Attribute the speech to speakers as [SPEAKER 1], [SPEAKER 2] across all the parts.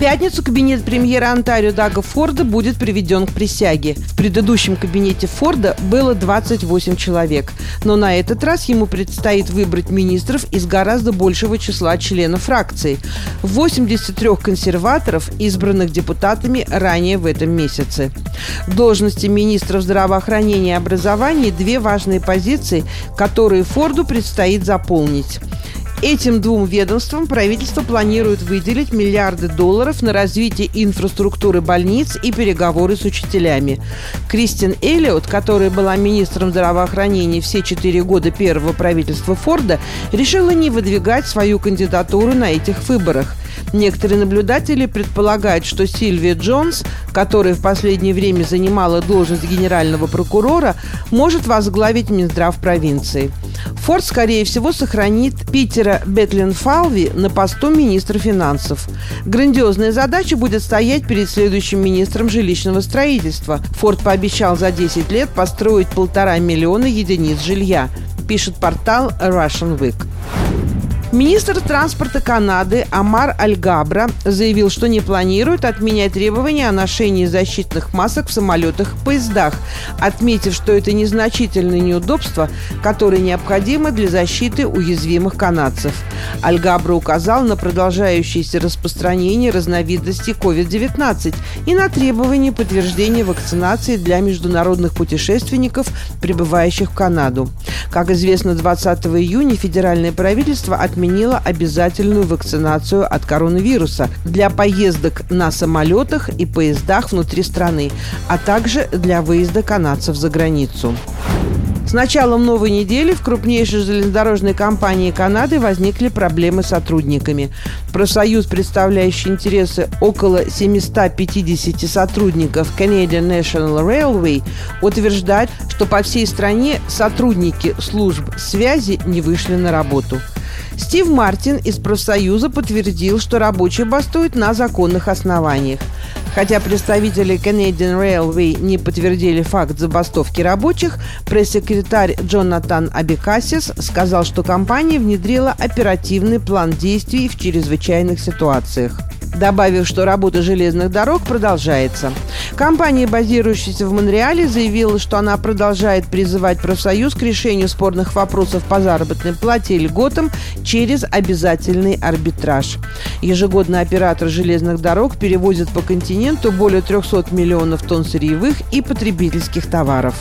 [SPEAKER 1] Пятницу кабинет премьера Онтарио Дага Форда будет приведен к присяге. В предыдущем кабинете Форда было 28 человек, но на этот раз ему предстоит выбрать министров из гораздо большего числа членов фракции. 83 консерваторов, избранных депутатами ранее в этом месяце. В должности министров здравоохранения и образования две важные позиции, которые Форду предстоит заполнить. Этим двум ведомствам правительство планирует выделить миллиарды долларов на развитие инфраструктуры больниц и переговоры с учителями. Кристин Эллиот, которая была министром здравоохранения все четыре года первого правительства Форда, решила не выдвигать свою кандидатуру на этих выборах. Некоторые наблюдатели предполагают, что Сильвия Джонс, которая в последнее время занимала должность генерального прокурора, может возглавить Минздрав провинции. Форд, скорее всего, сохранит Питера Бетлин Фалви на посту министра финансов. Грандиозная задача будет стоять перед следующим министром жилищного строительства. Форд пообещал за 10 лет построить полтора миллиона единиц жилья, пишет портал Russian Week. Министр транспорта Канады Амар Альгабра заявил, что не планирует отменять требования о ношении защитных масок в самолетах и поездах, отметив, что это незначительные неудобства, которые необходимы для защиты уязвимых канадцев. Альгабра указал на продолжающееся распространение разновидностей COVID-19 и на требование подтверждения вакцинации для международных путешественников, прибывающих в Канаду. Как известно, 20 июня федеральное правительство отменило обязательную вакцинацию от коронавируса для поездок на самолетах и поездах внутри страны, а также для выезда канадцев за границу. С началом новой недели в крупнейшей железнодорожной компании Канады возникли проблемы с сотрудниками. Профсоюз, представляющий интересы около 750 сотрудников Canadian National Railway, утверждает, что по всей стране сотрудники служб связи не вышли на работу. Стив Мартин из профсоюза подтвердил, что рабочие бастуют на законных основаниях. Хотя представители Canadian Railway не подтвердили факт забастовки рабочих, пресс-секретарь Джонатан Абикасис сказал, что компания внедрила оперативный план действий в чрезвычайных ситуациях добавив, что работа железных дорог продолжается. Компания, базирующаяся в Монреале, заявила, что она продолжает призывать профсоюз к решению спорных вопросов по заработной плате и льготам через обязательный арбитраж. Ежегодно оператор железных дорог перевозит по континенту более 300 миллионов тонн сырьевых и потребительских товаров.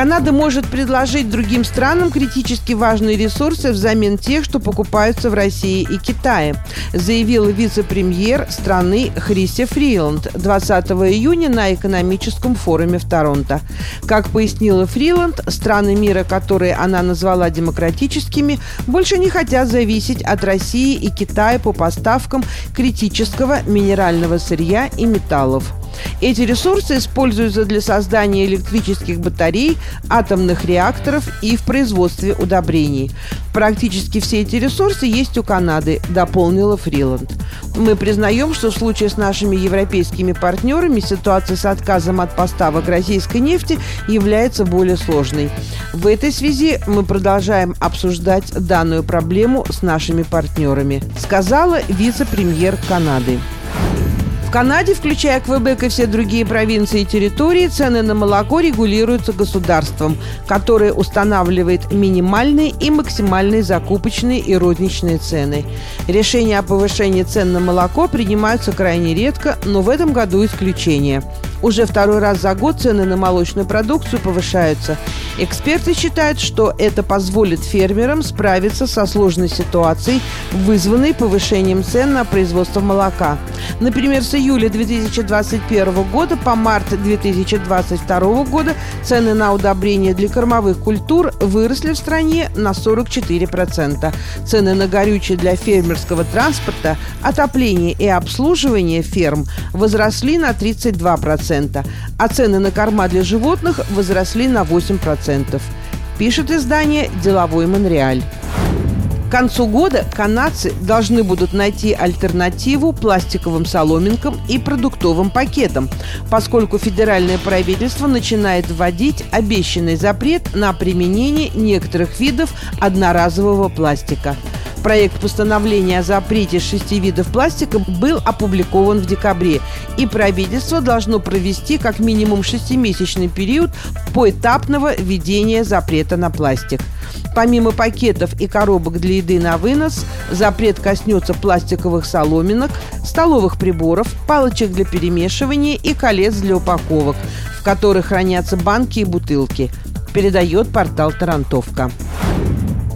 [SPEAKER 1] Канада может предложить другим странам критически важные ресурсы взамен тех, что покупаются в России и Китае, заявил вице-премьер страны Хриси Фриланд 20 июня на экономическом форуме в Торонто. Как пояснила Фриланд, страны мира, которые она назвала демократическими, больше не хотят зависеть от России и Китая по поставкам критического минерального сырья и металлов. Эти ресурсы используются для создания электрических батарей, атомных реакторов и в производстве удобрений. Практически все эти ресурсы есть у Канады, дополнила Фриланд. Мы признаем, что в случае с нашими европейскими партнерами ситуация с отказом от поставок российской нефти является более сложной. В этой связи мы продолжаем обсуждать данную проблему с нашими партнерами, сказала вице-премьер Канады. В Канаде, включая Квебек и все другие провинции и территории, цены на молоко регулируются государством, которое устанавливает минимальные и максимальные закупочные и розничные цены. Решения о повышении цен на молоко принимаются крайне редко, но в этом году исключение. Уже второй раз за год цены на молочную продукцию повышаются. Эксперты считают, что это позволит фермерам справиться со сложной ситуацией, вызванной повышением цен на производство молока. Например, с июля 2021 года по март 2022 года цены на удобрения для кормовых культур выросли в стране на 44%. Цены на горючее для фермерского транспорта, отопление и обслуживание ферм возросли на 32%, а цены на корма для животных возросли на 8%. Пишет издание «Деловой Монреаль». К концу года канадцы должны будут найти альтернативу пластиковым соломинкам и продуктовым пакетам, поскольку федеральное правительство начинает вводить обещанный запрет на применение некоторых видов одноразового пластика. Проект постановления о запрете шести видов пластика был опубликован в декабре, и правительство должно провести как минимум шестимесячный период поэтапного введения запрета на пластик. Помимо пакетов и коробок для еды на вынос, запрет коснется пластиковых соломинок, столовых приборов, палочек для перемешивания и колец для упаковок, в которых хранятся банки и бутылки, передает портал «Тарантовка».